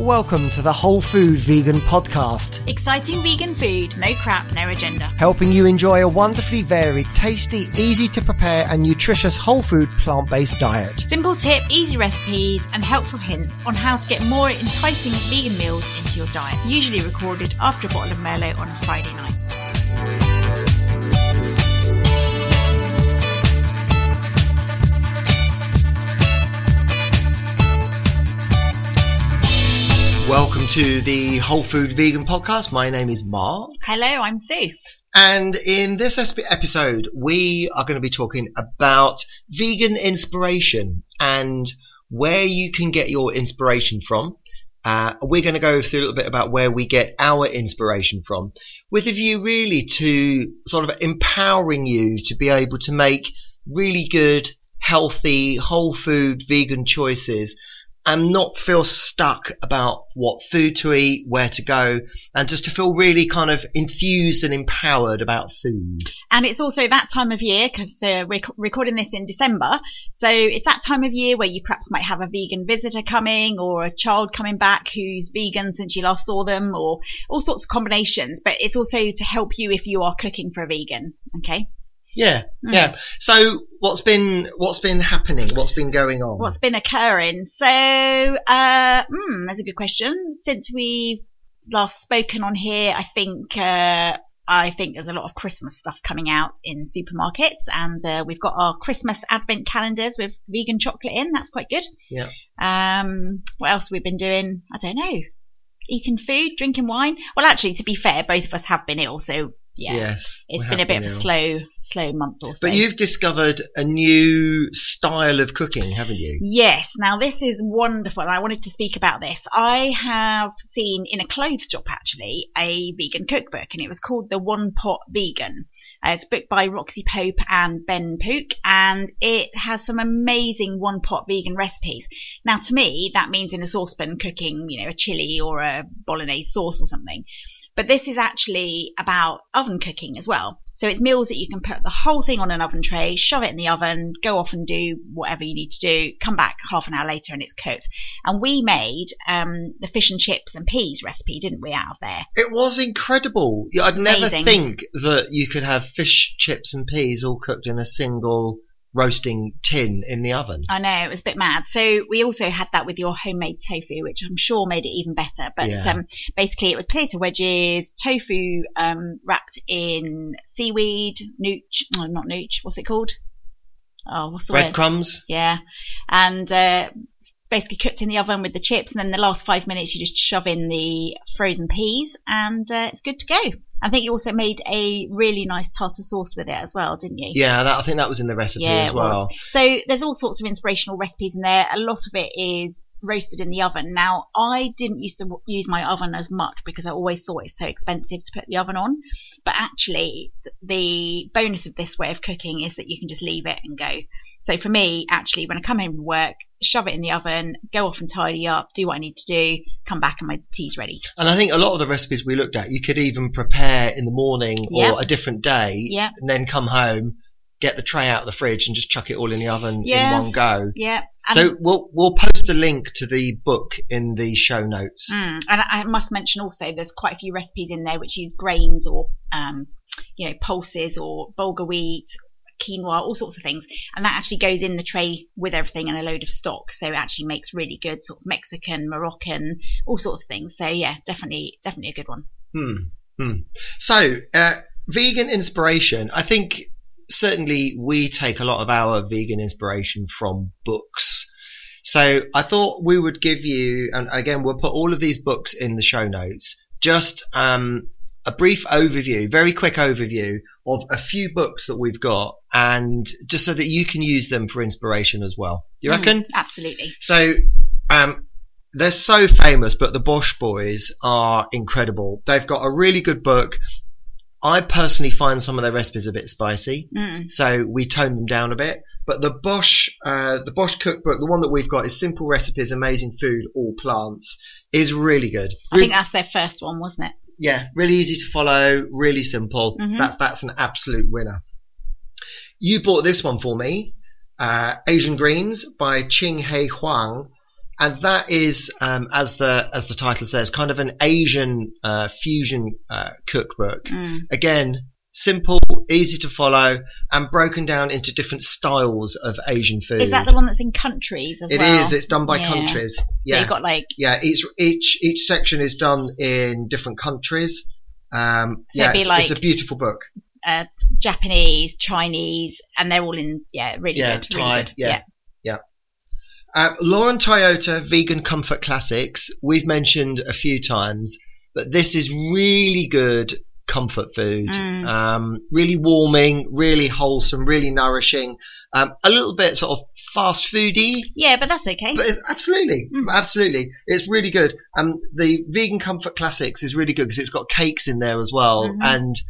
Welcome to the Whole Food Vegan Podcast, Exciting vegan food, no crap, no agenda. helping you enjoy a wonderfully varied, tasty, easy to prepare, and nutritious whole food plant based diet. Simple tip, easy recipes, and helpful hints on how to get more enticing vegan meals into your diet. Usually recorded after a bottle of Merlot on a Friday night. To the Whole Food Vegan Podcast. My name is Mark, Hello, I'm Sue. and in this episode, we are going to be talking about vegan inspiration and where you can get your inspiration from. Uh, we're going to go through a little bit about where we get our inspiration from, with a view really to sort of empowering you to be able to make really good, healthy, whole food, vegan choices and not feel stuck about what food to eat, where to go, and just to feel really kind of enthused and empowered about food. And it's also that time of year because uh, we're recording this in December. So it's that time of year where you perhaps might have a vegan visitor coming or a child coming back who's vegan since you last saw them or all sorts of combinations. But it's also to help you if you are cooking for a vegan. Okay. Yeah, Mm. yeah. So what's been what's been happening? What's been going on? What's been occurring? So, uh, hmm, that's a good question. Since we've last spoken on here, I think, uh, I think there's a lot of Christmas stuff coming out in supermarkets and, uh, we've got our Christmas advent calendars with vegan chocolate in. That's quite good. Yeah. Um, what else we've we been doing? I don't know. Eating food, drinking wine. Well, actually, to be fair, both of us have been ill. So yeah, Yes, it's been a bit of a slow, slow month or so. But you've discovered a new style of cooking, haven't you? Yes, now this is wonderful. I wanted to speak about this. I have seen in a clothes shop actually a vegan cookbook, and it was called the One Pot Vegan. Uh, it's a book by Roxy Pope and Ben Pook, and it has some amazing one pot vegan recipes. Now, to me, that means in a saucepan cooking, you know, a chili or a bolognese sauce or something. But this is actually about oven cooking as well. So it's meals that you can put the whole thing on an oven tray, shove it in the oven, go off and do whatever you need to do, come back half an hour later and it's cooked. And we made um, the fish and chips and peas recipe, didn't we, out of there? It was incredible. I'd never amazing. think that you could have fish, chips, and peas all cooked in a single roasting tin in the oven. I know, it was a bit mad. So we also had that with your homemade tofu, which I'm sure made it even better. But Yeah. um, basically, it was potato wedges, tofu um, wrapped in seaweed, nooch, no, not nooch, what's it called? Oh, what's the word? Breadcrumbs. Yeah. And uh, basically cooked in the oven with the chips. And then the last five minutes, you just shove in the frozen peas and uh, it's good to go. I think you also made a really nice tartar sauce with it as well, didn't you? Yeah, that, I think that was in the recipe Yeah, as well. was. So there's all sorts of inspirational recipes in there. A lot of it is roasted in the oven. Now, I didn't used to use my oven as much because I always thought it's so expensive to put the oven on. But actually, the bonus of this way of cooking is that you can just leave it and go. So for me, actually, when I come home from work, shove it in the oven, go off and tidy up, do what I need to do, come back and my tea's ready. And I think a lot of the recipes we looked at, you could even prepare in the morning Yep. or a different day, Yep. and then come home, get the tray out of the fridge, and just chuck it all in the oven Yeah. in one go. Yeah. So we'll we'll post a link to the book in the show notes. Mm, and I I must mention also, there's quite a few recipes in there which use grains or, um, you know, pulses or bulgur wheat, quinoa, all sorts of things. And that actually goes in the tray with everything and a load of stock. So it actually makes really good sort of Mexican, Moroccan, all sorts of things. So yeah, definitely, definitely a good one. Hmm. Hmm. So, uh, vegan inspiration. I think certainly we take a lot of our vegan inspiration from books. So I thought we would give you, and again, we'll put all of these books in the show notes, just um, a brief overview, very quick overview of a few books that we've got, and just so that you can use them for inspiration as well. Do you Mm, reckon? absolutely. So, um, they're so famous, but the BOSH boys are incredible. They've got a really good book. I personally find some of their recipes a bit spicy, Mm, so we tone them down a bit. But the BOSH, uh, the BOSH cookbook, the one that we've got is Simple Recipes, Amazing Food, All Plants, is really good. I Re- think that's their first one, wasn't it? yeah, really easy to follow, really simple. Mhm. That's that's an absolute winner. You bought this one for me, uh, Asian Greens by Ching-He Huang, and that is, um, as the as the title says, kind of an Asian uh, fusion uh, cookbook. Mm. Again, simple, easy to follow, and broken down into different styles of Asian food. Is that the one that's in countries as It well? is. It's done by Yeah. countries. So Yeah, you've got like yeah. Each each each section is done in different countries. Um, So yeah, it'd be it's, it's a beautiful book. uh, Japanese, Chinese, and they're all in yeah, really Yeah, good. Really Thai, good. yeah. Uh, Lauren Toyota Vegan Comfort Classics. We've mentioned a few times, but this is really good comfort food. Mm. Um, really warming, really wholesome, really nourishing. Um, a little bit sort of fast foody, Yeah, but that's okay. but absolutely, Mm. absolutely, it's really good. Um, the Vegan Comfort Classics is really good because it's got cakes in there as well, Mhm. and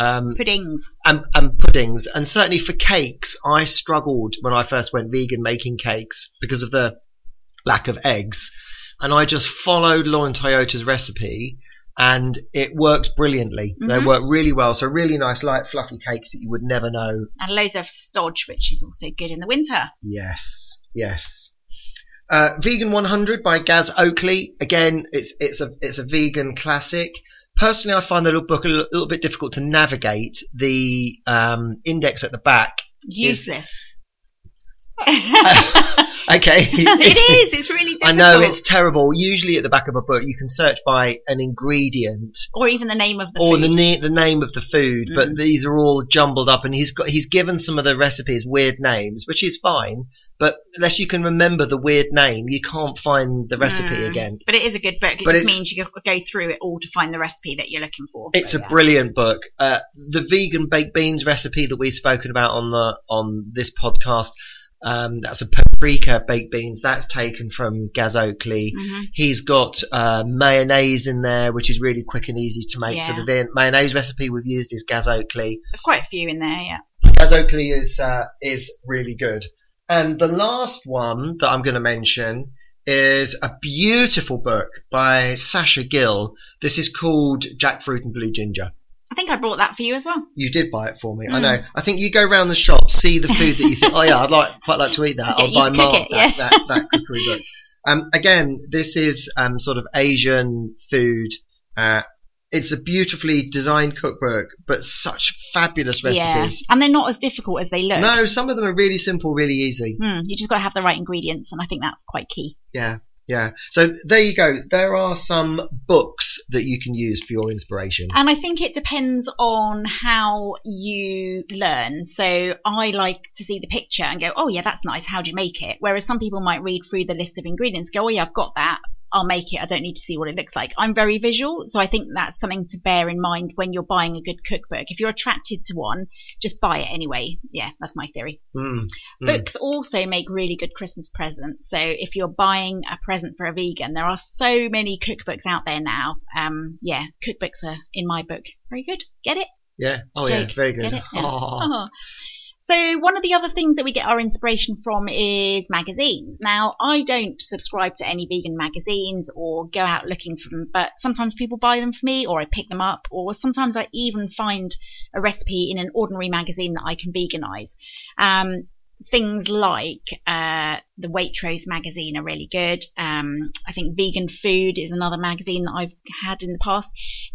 um, Puddings. and, and puddings. And certainly for cakes, I struggled when I first went vegan making cakes because of the lack of eggs. And I just followed Lauren Toyota's recipe and it worked brilliantly. They Mhm. work really well. So really nice, light, fluffy cakes that you would never know. And loads of stodge, which is also good in the winter. Yes, yes. Uh, Vegan 100 by Gaz Oakley. Again, it's it's a it's a vegan classic. Personally, I find the little book a little, little bit difficult to navigate. The um, index at the back Useless. okay. it is. It's really difficult. I know it's terrible. Usually at the back of a book, you can search by an ingredient or even the name of the or food. the na- the name of the food, but Mm. these are all jumbled up, and he's got he's given some of the recipes weird names, which is fine. But unless you can remember the weird name, you can't find the recipe Mm. again. But it is a good book. It But just means you go- go through it all to find the recipe that you're looking for. It's So, a yeah. brilliant book. Uh, the vegan baked beans recipe that we've spoken about on the on this podcast. Um, that's a paprika baked beans. That's taken from Gaz Oakley. Mhm. He's got uh, mayonnaise in there, which is really quick and easy to make. So the vi- mayonnaise recipe we've used is Gaz Oakley. There's quite a few in there, yeah. Gaz Oakley is uh, is really good. And the last one that I'm going to mention is a beautiful book by Sasha Gill. This is called Jackfruit and Blue Ginger. I think I brought that for you as well. You did buy it for me. I Mm. know. I think you go round the shop, see the food that you think, oh yeah, I'd like quite like to eat that. I'll buy Mark it, that, yeah. that, that cookery book. Um, again, this is um, sort of Asian food. Uh, it's a beautifully designed cookbook, but such fabulous recipes. Yeah. And they're not as difficult as they look. No, some of them are really simple, really easy. Hmm, you just got to have the right ingredients, and I think that's quite key. Yeah, yeah. So there you go. There are some books that you can use for your inspiration. And I think it depends on how you learn. So I like to see the picture and go, oh yeah, that's nice. How do you make it? Whereas some people might read through the list of ingredients, go, oh yeah, I've got that. I'll make it. I don't need to see what it looks like. I'm very visual, so I think that's something to bear in mind when you're buying a good cookbook. If you're attracted to one, just buy it anyway. Yeah, that's my theory. Mm, mm. Books also make really good Christmas presents. So if you're buying a present for a vegan, there are so many cookbooks out there now. Um, yeah, cookbooks are in my book very good. Get it? Yeah. Oh Jake, yeah. Very good. Get it? Yeah. Oh. Oh. So one of the other things that we get our inspiration from is magazines. Now, I don't subscribe to any vegan magazines or go out looking for them, but sometimes people buy them for me or I pick them up or sometimes I even find a recipe in an ordinary magazine that I can veganize. Um, things like uh, the Waitrose magazine are really good. Um, I think Vegan Food is another magazine that I've had in the past.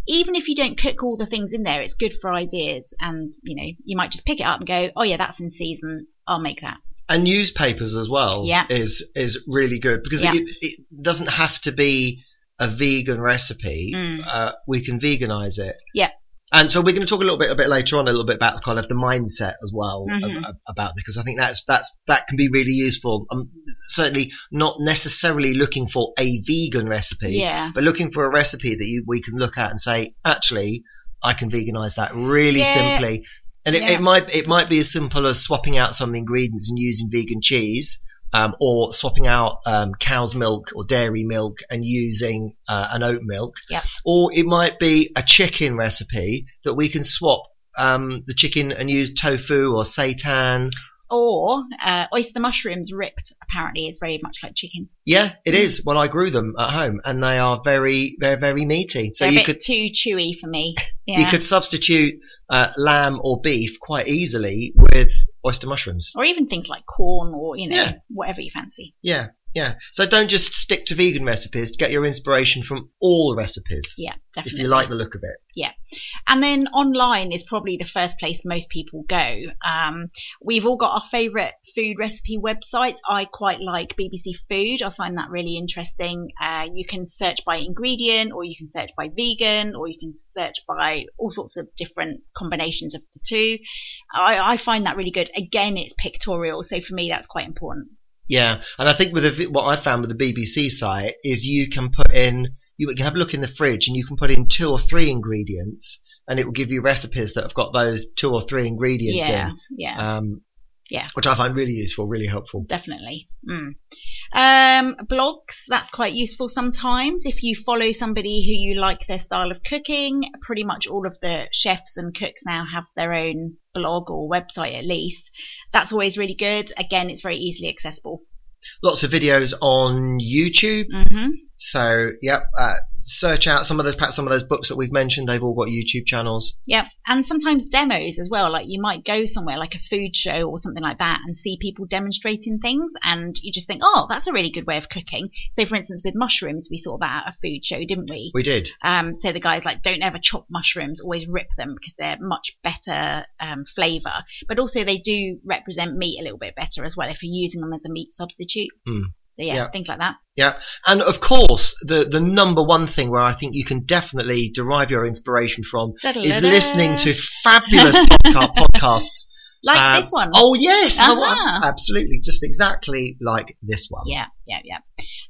Even if you don't cook all the things in there, it's good for ideas. And you know, you might just pick it up and go, "Oh yeah, that's in season. I'll make that." and newspapers as well Yeah. is is really good because Yeah. it, it doesn't have to be a vegan recipe. Mm. Uh, we can veganize it. Yeah. And so we're going to talk a little bit a bit later on a little bit about kind of the mindset as well Mhm. ab- ab- about this because I think that's that's that can be really useful. I'm certainly not necessarily looking for a vegan recipe, Yeah. but looking for a recipe that you, we can look at and say, actually, I can veganize that really Yeah. simply. And it, Yeah. it might it might be as simple as swapping out some of the ingredients and using vegan cheese, um, or swapping out um, cow's milk or dairy milk and using uh, an oat milk. Yep. Or it might be a chicken recipe that we can swap um, the chicken and use tofu or seitan. Or uh, oyster mushrooms ripped apparently is very much like chicken. Yeah, it Mm. Well, I grew them at home, and they are very, very, very meaty. So They're you a bit could too chewy for me. Yeah. you could substitute uh, lamb or beef quite easily with oyster mushrooms. or even things like corn or you know Yeah. whatever you fancy. Yeah, Yeah. So don't just stick to vegan recipes. Get your inspiration from all recipes. Yeah, definitely. If you like the look of it. Yeah. And then online is probably the first place most people go. Um, we've all got our favourite food recipe websites. I quite like BBC Food. I find that really interesting. Uh, you can search by ingredient, or you can search by vegan, or you can search by all sorts of different combinations of the two. I, I find that really good. Again, it's pictorial, so for me, that's quite important. Yeah. And I think with the, what I found with the BBC site is you can put in, you can have a look in the fridge and you can put in two or three ingredients and it will give you recipes that have got those two or three ingredients Yeah, in. yeah. Um, Yeah. Which I find really useful, really helpful. definitely. Mm. Um, blogs, that's quite useful sometimes. If you follow somebody who you like their style of cooking, pretty much all of the chefs and cooks now have their own blog or website at least. That's always really good. Again, it's very easily accessible. Lots of videos on YouTube. hmm So, yep, uh, search out some of those, perhaps some of those books that we've mentioned. They've all got YouTube channels. Yep. And sometimes demos as well. Like you might go somewhere like a food show or something like that and see people demonstrating things and you just think, oh, that's a really good way of cooking. So for instance, with mushrooms, we saw that at a food show, didn't we? We did. Um, so the guy's like, don't ever chop mushrooms, always rip them because they're much better um, flavour. But also they do represent meat a little bit better as well if you're using them as a meat substitute. Mm. So yeah, Yeah. things like that. Yeah, and of course, the the number one thing where I think you can definitely derive your inspiration from is Da-da-da-da. listening to fabulous podca- podcasts. Like Um, this one. Oh yes, Uh-huh. absolutely, just exactly like this one. Yeah, yeah, yeah.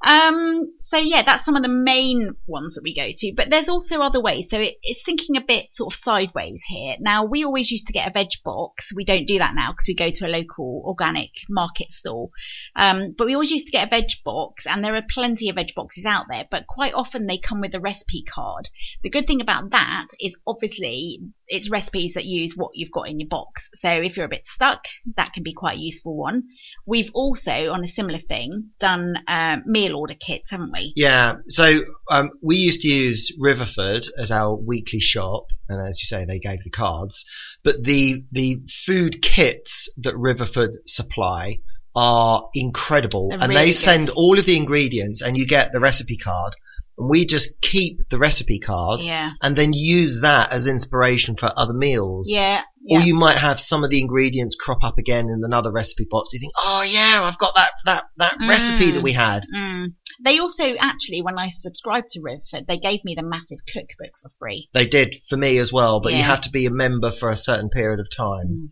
Um, so yeah, that's some of the main ones that we go to, but there's also other ways. So it, it's thinking a bit sort of sideways here. Now we always used to get a veg box. We don't do that now because we go to a local organic market stall. Um, but we always used to get a veg box and there are plenty of veg boxes out there, but quite often they come with a recipe card. The good thing about that is obviously it's recipes that use what you've got in your box. So if you're a bit stuck, that can be quite a useful one. We've also, on a similar thing, done uh, meal order kits, haven't we? Yeah, so um, we used to use Riverford as our weekly shop, and as you say, they gave the cards. But the the food kits that Riverford supply are incredible, They're and really they good. send all of the ingredients, and you get the recipe card. And we just keep the recipe card, Yeah, and then use that as inspiration for other meals. yeah, yeah. Or you might have some of the ingredients crop up again in another recipe box. You think, oh yeah, I've got that that that Mm. recipe that we had. Mm. They also actually, when I subscribed to Riverford, they gave me the massive cookbook for free. They did for me as well, but you have to be a member for a certain period of time. Mm.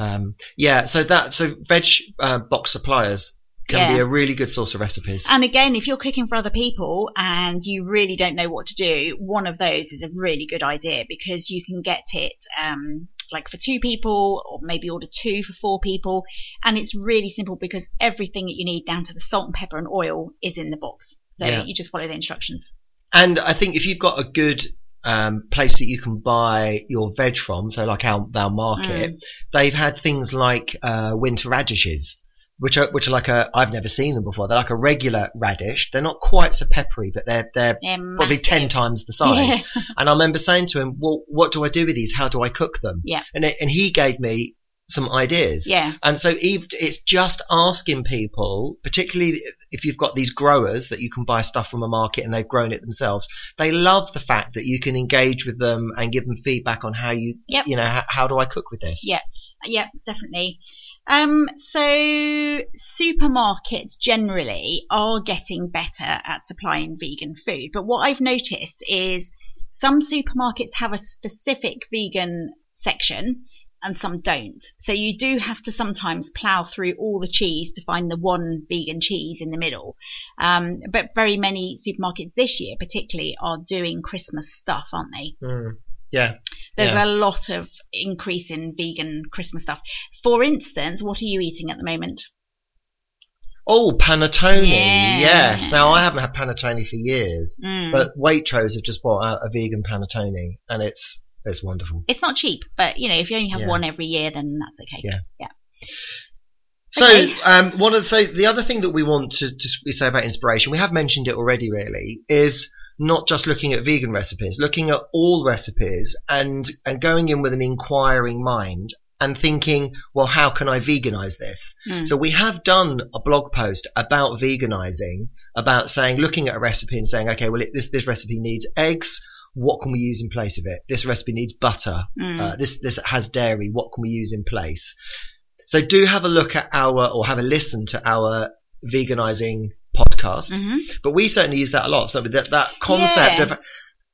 Um, yeah, so that so veg uh, box suppliers can be a really good source of recipes. And again, if you're cooking for other people and you really don't know what to do, one of those is a really good idea because you can get it um, like for two people or maybe order two for four people. And it's really simple because everything that you need down to the salt and pepper and oil is in the box. So Yeah. you just follow the instructions. And I think if you've got a good um, place that you can buy your veg from, so like our, our market, Mm. they've had things like uh, winter radishes. Which are which are like a I've never seen them before. They're like a regular radish. They're not quite so peppery, but they're they're They're probably ten times the size. Yeah. And I remember saying to him, "Well, what do I do with these? How do I cook them?" Yeah. And it, and he gave me some ideas. Yeah. And so it's just asking people, particularly if you've got these growers that you can buy stuff from a market and they've grown it themselves. They love the fact that you can engage with them and give them feedback on how you, Yep. you know, how, how do I cook with this? Yeah. Yeah, definitely. Um, so supermarkets generally are getting better at supplying vegan food, but what I've noticed is some supermarkets have a specific vegan section and some don't. So you do have to sometimes plow through all the cheese to find the one vegan cheese in the middle. Um, but very many supermarkets this year, particularly, are doing Christmas stuff, aren't they? Mm. Yeah. There's Yeah. a lot of increase in vegan Christmas stuff. For instance, what are you eating at the moment? Oh, panettone. Yeah. Yes. Now I haven't had panettone for years, Mm. but Waitrose have just brought out a vegan panettone and it's, it's wonderful. it's not cheap, but you know, if you only have Yeah. one every year, then that's okay. Yeah. Yeah. So, Okay. um, one of the, so the other thing that we want to just we say about inspiration, we have mentioned it already, really, is not just looking at vegan recipes, looking at all recipes and and going in with an inquiring mind. and thinking, well, how can I veganize this? Mm. So we have done a blog post about veganizing, about saying, looking at a recipe and saying, okay, well, it, this, this recipe needs eggs. What can we use in place of it? This recipe needs butter. Mm. Uh, this, this has dairy. What can we use in place? So do have a look at our, or have a listen to our veganizing podcast. Mhm. But we certainly use that a lot. So that, that concept Yeah. of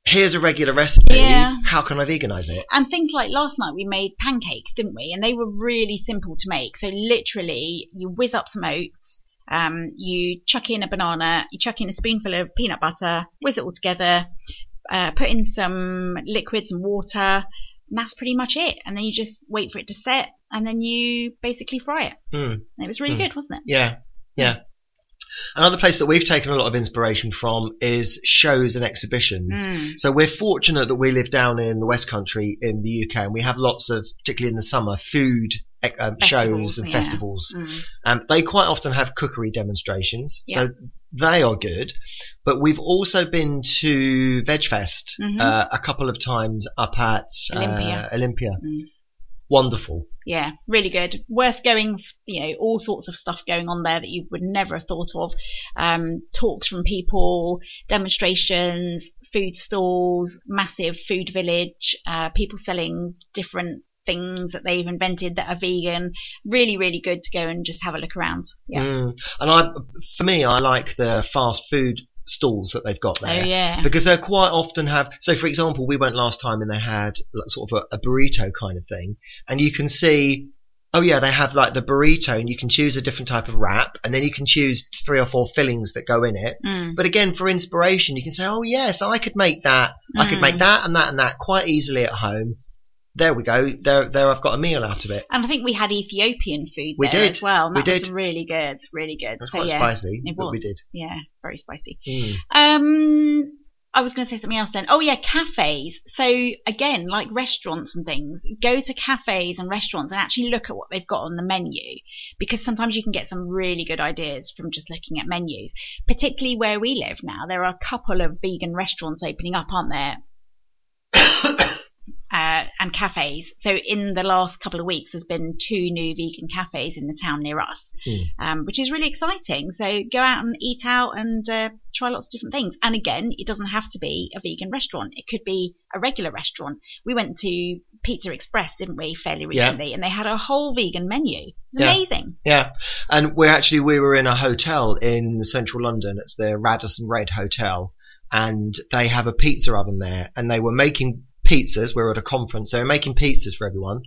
here's a regular recipe. Yeah. How can I veganize it? And things like last night we made pancakes, didn't we? And they were really simple to make. So literally, you whiz up some oats, um, you chuck in a banana, you chuck in a spoonful of peanut butter, whiz it all together, uh, put in some liquids and water. And that's pretty much it. And then you just wait for it to set, and then you basically fry it. And it was really Hmm. good, wasn't it? Yeah, yeah. Another place that we've taken a lot of inspiration from is shows and exhibitions. Mm. So we're fortunate that we live down in the West Country in the UK, and we have lots of, particularly in the summer, food eh, um, shows and yeah. festivals. Mm. Um, they quite often have cookery demonstrations, Yeah. so they are good. But we've also been to VegFest Mhm. uh, a couple of times up at Olympia. Uh, Olympia. Mm. Wonderful. Yeah, really good. Worth going, you know, all sorts of stuff going on there that you would never have thought of. Um, talks from people, demonstrations, food stalls, massive food village, uh, people selling different things that they've invented that are vegan. Really, really good to go and just have a look around. Yeah. Mm. And I, for me, I like the fast food stalls that they've got there. Oh yeah. Because they quite often have, so for example, we went last time and they had sort of a, a burrito kind of thing, and you can see, oh yeah, they have like the burrito, and you can choose a different type of wrap, and then you can choose three or four fillings that go in it. Mm. But again, for inspiration, you can say, oh yes, I could make that, I could Mm. make that and that and that quite easily at home. There we go. There, there, I've got a meal out of it. And I think we had Ethiopian food We there did. as well. And We that was did. really good, really good. It's so quite yeah, spicy, it but we was. did. Yeah, very spicy. Mm. Um, I was going to say something else then. Oh yeah, cafes. So again, like restaurants and things, go to cafes and restaurants and actually look at what they've got on the menu because sometimes you can get some really good ideas from just looking at menus. Particularly where we live now, there are a couple of vegan restaurants opening up, aren't there? Uh, and cafes. So in the last couple of weeks, there's been two new vegan cafes in the town near us, Hmm. um, which is really exciting. So go out and eat out and uh, try lots of different things. And again, it doesn't have to be a vegan restaurant. It could be a regular restaurant. We went to Pizza Express, didn't we, fairly Yeah. recently, and they had a whole vegan menu. It's Yeah. amazing. Yeah, and we're actually we were in a hotel in central London. It's the Radisson Red Hotel, and they have a pizza oven there, and they were making pizzas. We were at a conference. They were making pizzas for everyone.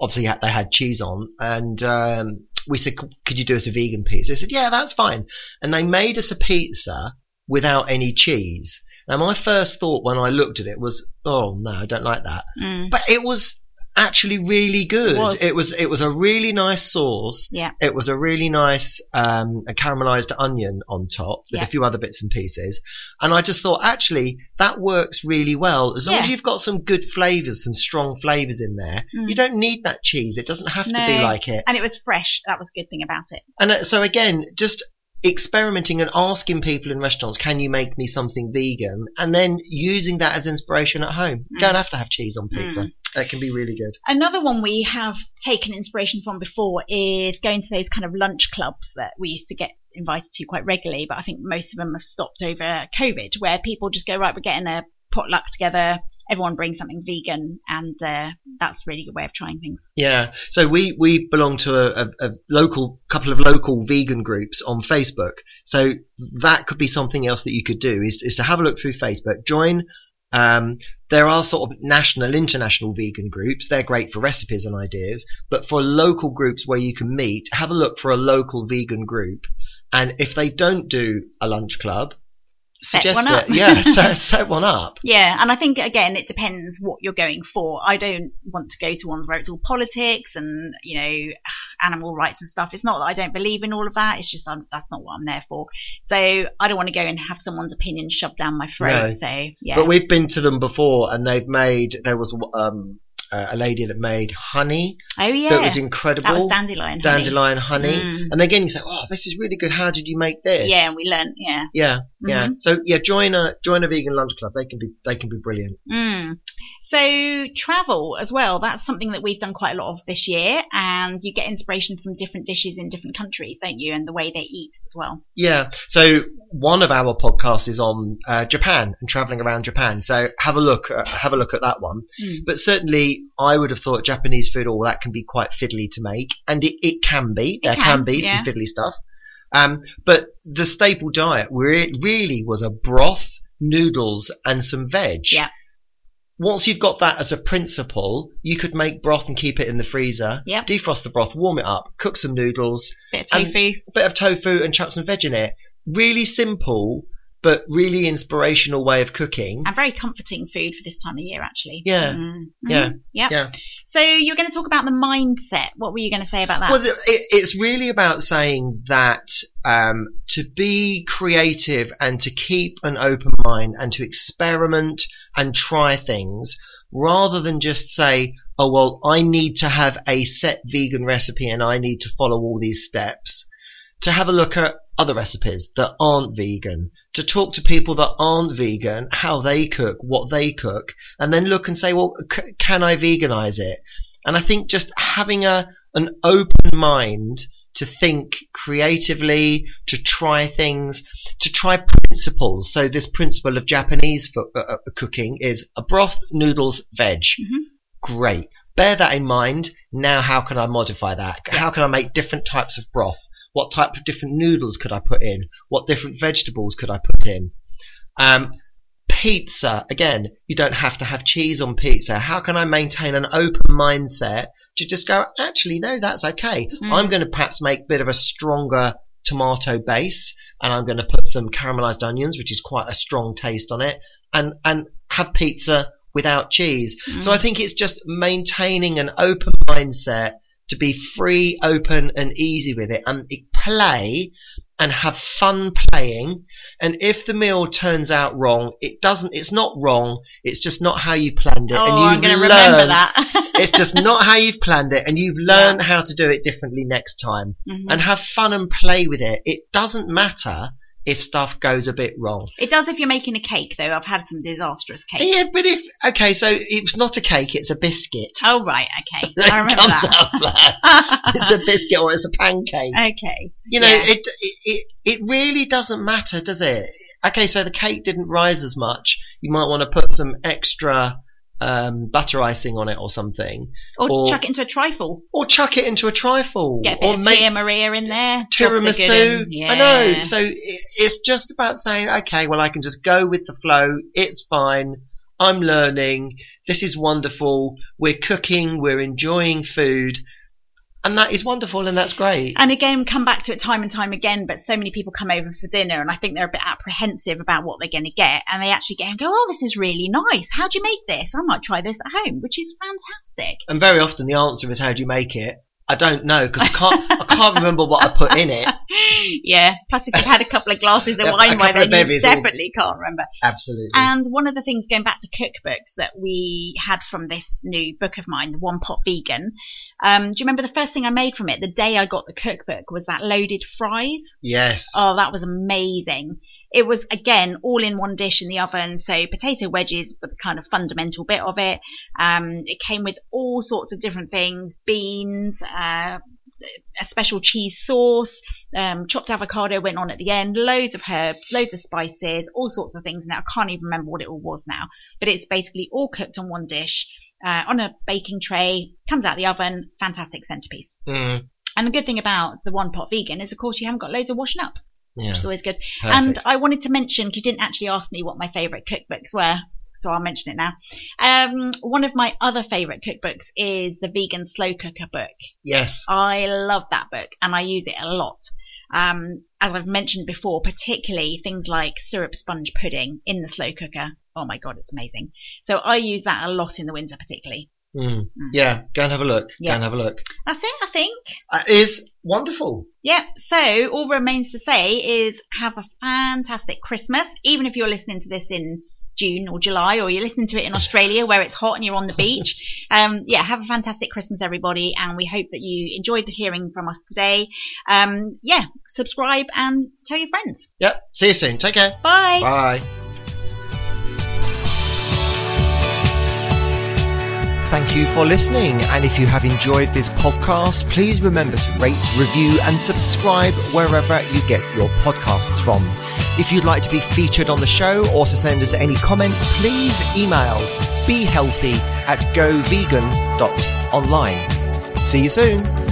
Obviously, they had cheese on, and um, we said, "Could you do us a vegan pizza?" They said, "Yeah, that's fine." And they made us a pizza without any cheese. Now, my first thought when I looked at it was, "Oh no, I don't like that." Mm. But it was actually really good. It was. It was it was a really nice sauce. Yeah. It was a really nice um, a caramelized onion on top with Yeah. a few other bits and pieces. And I just thought actually that works really well as long as you've got some good flavors, some strong flavors in there. Mm. You don't need that cheese. It doesn't have to be like it. And it was fresh. That was a good thing about it. And uh, so again, just experimenting and asking people in restaurants, can you make me something vegan? And then using that as inspiration at home. Mm. Don't have to have cheese on pizza. Mm. That can be really good. Another one we have taken inspiration from before is going to those kind of lunch clubs that we used to get invited to quite regularly, but I think most of them have stopped over COVID, where people just go, right, we're getting a potluck together, everyone brings something vegan, and uh, that's a really good way of trying things. Yeah. So we, we belong to a, a, a local, couple of local vegan groups on Facebook. So that could be something else that you could do is, is to have a look through Facebook, join, um, there are sort of national, international vegan groups. They're great for recipes and ideas, but for local groups where you can meet, have a look for a local vegan group. And if they don't do a lunch club, suggest one up. it. Yeah, set, set one up. Yeah, and I think again it depends what you're going for. I don't want to go to ones where it's all politics and you know animal rights and stuff. It's not that I don't believe in all of that. It's just I'm, that's not what I'm there for. So I don't want to go and have someone's opinion shoved down my throat. No. So yeah, But we've been to them before, and they've made. There was um, uh, a lady that made honey oh yeah, that was incredible. That was dandelion. honey. dandelion honey. Mm. And again, you say, "Oh, this is really good. How did you make this?" Yeah, and we learnt. Yeah, yeah, Yeah. Mhm. So yeah, join a join a vegan lunch club. They can be they can be brilliant. Mm. So travel as well. That's something that we've done quite a lot of this year, and you get inspiration from different dishes in different countries, don't you? And the way they eat as well. Yeah. So one of our podcasts is on uh, Japan and traveling around Japan. So have a look uh, have a look at that one. Mm. But certainly, I would have thought Japanese food, all that can be quite fiddly to make, and it, it can be. There can, can, be yeah. some fiddly stuff. Um, but the staple diet re- really was a broth, noodles, and some veg. Yeah. Once you've got that as a principle, you could make broth and keep it in the freezer. Yep. Defrost the broth, warm it up, cook some noodles, Bit of And- tofu. a bit of tofu, and chuck some veg in it. Really simple, but really inspirational way of cooking. and very comforting food for this time of year, actually. Yeah. Mm. Yeah. Mhm. Yep. Yeah. So you're going to talk about the mindset. What were you going to say about that? Well, the- it, it's really about saying that um, to be creative and to keep an open mind and to experiment and try things rather than just say, oh, well, I need to have a set vegan recipe and I need to follow all these steps. To have a look at other recipes that aren't vegan, to talk to people that aren't vegan, how they cook, what they cook, and then look and say, well, c- can I veganize it? And I think just having a an open mind to think creatively, to try things, to try principles. So this principle of Japanese fo- uh, uh, cooking is a broth, noodles, veg. Mhm. Great. Bear that in mind. Now, how can I modify that? Yeah. How can I make different types of broth? What type of different noodles could I put in? What different vegetables could I put in? Um, pizza again you don't have to have cheese on pizza how can i maintain an open mindset to just go actually no that's okay Mm. i'm going to perhaps make a bit of a stronger tomato base and i'm going to put some caramelized onions which is quite a strong taste on it and and have pizza without cheese so Mm. i think it's just maintaining an open mindset to be free open and easy with it and play and have fun playing and if the meal turns out wrong, it doesn't. It's not wrong. It's just not how you planned it, oh, and I'm you've going to remember that. it's just not how you've planned it, and you've learned how to do it differently next time. Mhm. And have fun and play with it. It doesn't matter if stuff goes a bit wrong. It does if you're making a cake, though. I've had some disastrous cakes. Yeah, but if okay, so it's not a cake; it's a biscuit. Oh, right. Okay. It I remember comes that. out flat. it's a biscuit or it's a pancake. okay. You know, Yeah. it, it it it really doesn't matter, does it? Okay, so the cake didn't rise as much. You might want to put some extra um, butter icing on it or something, Or, Or- chuck it into a trifle. or chuck it into a trifle, Get a or of make Tia Maria in there. Tiramisu. Yeah. I know. So it, it's just about saying, okay, well, I can just go with the flow. It's fine. I'm learning. This is wonderful. We're cooking. We're enjoying food. And that is wonderful and that's great. And again, come back to it time and time again, but so many people come over for dinner and I think they're a bit apprehensive about what they're going to get. And they actually get and go, oh, this is really nice. How do you make this? I might try this at home, which is fantastic. And very often the answer is, how do you make it? I don't know because I can't, I can't remember what I put in it. yeah. Plus, if you've had a couple of glasses of wine by then, you definitely can't remember. Absolutely. And one of the things going back to cookbooks that we had from this new book of mine, the One Pot Vegan, um, do you remember the first thing I made from it the day I got the cookbook was that loaded fries? yes. Oh, that was amazing. It was again all in one dish in the oven. So potato wedges were the kind of fundamental bit of it. Um, it came with all sorts of different things, beans, uh, a special cheese sauce, um, chopped avocado went on at the end, loads of herbs, loads of spices, all sorts of things. Now I can't even remember what it all was now, but it's basically all cooked on one dish, uh, on a baking tray, comes out the oven, fantastic centerpiece. Mm, And the good thing about the one pot vegan is, of course, you haven't got loads of washing up, yeah. which is always good. perfect. And I wanted to mention, 'cause you didn't actually ask me what my favourite cookbooks were, so I'll mention it now. Um, one of my other favourite cookbooks is the Vegan Slow Cooker book. yes. I love that book and I use it a lot. Um, as I've mentioned before, particularly things like syrup sponge pudding in the slow cooker. Oh my god, it's amazing. So I use that a lot in the winter, particularly. Mm, yeah. Go and have a look. Yeah. Go and have a look. That's it, I think. Uh, It is wonderful. Yep. So all remains to say is have a fantastic Christmas. Even if you're listening to this in June or July, or you're listening to it in Australia where it's hot and you're on the beach. Um, yeah, have a fantastic Christmas, everybody, and we hope that you enjoyed hearing from us today. Um, yeah, subscribe and tell your friends. Yep. See you soon. Take care. Bye. Bye. Thank you for listening. And if you have enjoyed this podcast, please remember to rate, review, and subscribe wherever you get your podcasts from. If you'd like to be featured on the show or to send us any comments, please email behealthy at govegan.online. See you soon.